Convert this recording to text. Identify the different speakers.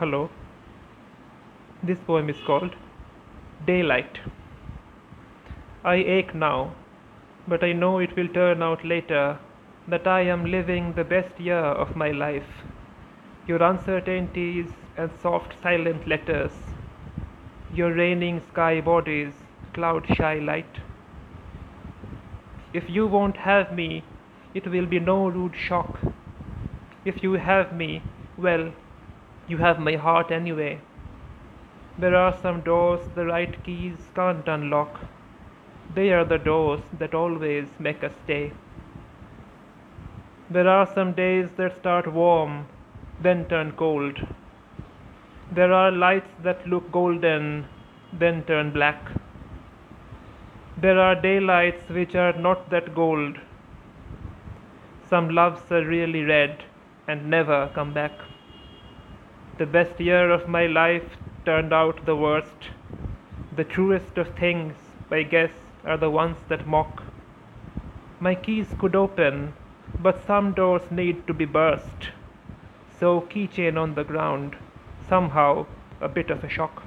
Speaker 1: Hello. This poem is called Daylight. I ache now, but I know it will turn out later that I am living the best year of my life. Your uncertainties and soft silent letters, your raining sky bodies, cloud shy light. If you won't have me, it will be no rude shock. If you have me, well, you have my heart anyway. There are some doors the right keys can't unlock. They are the doors that always make us stay. There are some days that start warm, then turn cold. There are lights that look golden, then turn black. There are daylights which are not that gold. Some loves are really red and never come back. The best year of my life turned out the worst. The truest of things, I guess, are the ones that mock. My keys could open, but some doors need to be burst. So, keychain on the ground, somehow a bit of a shock.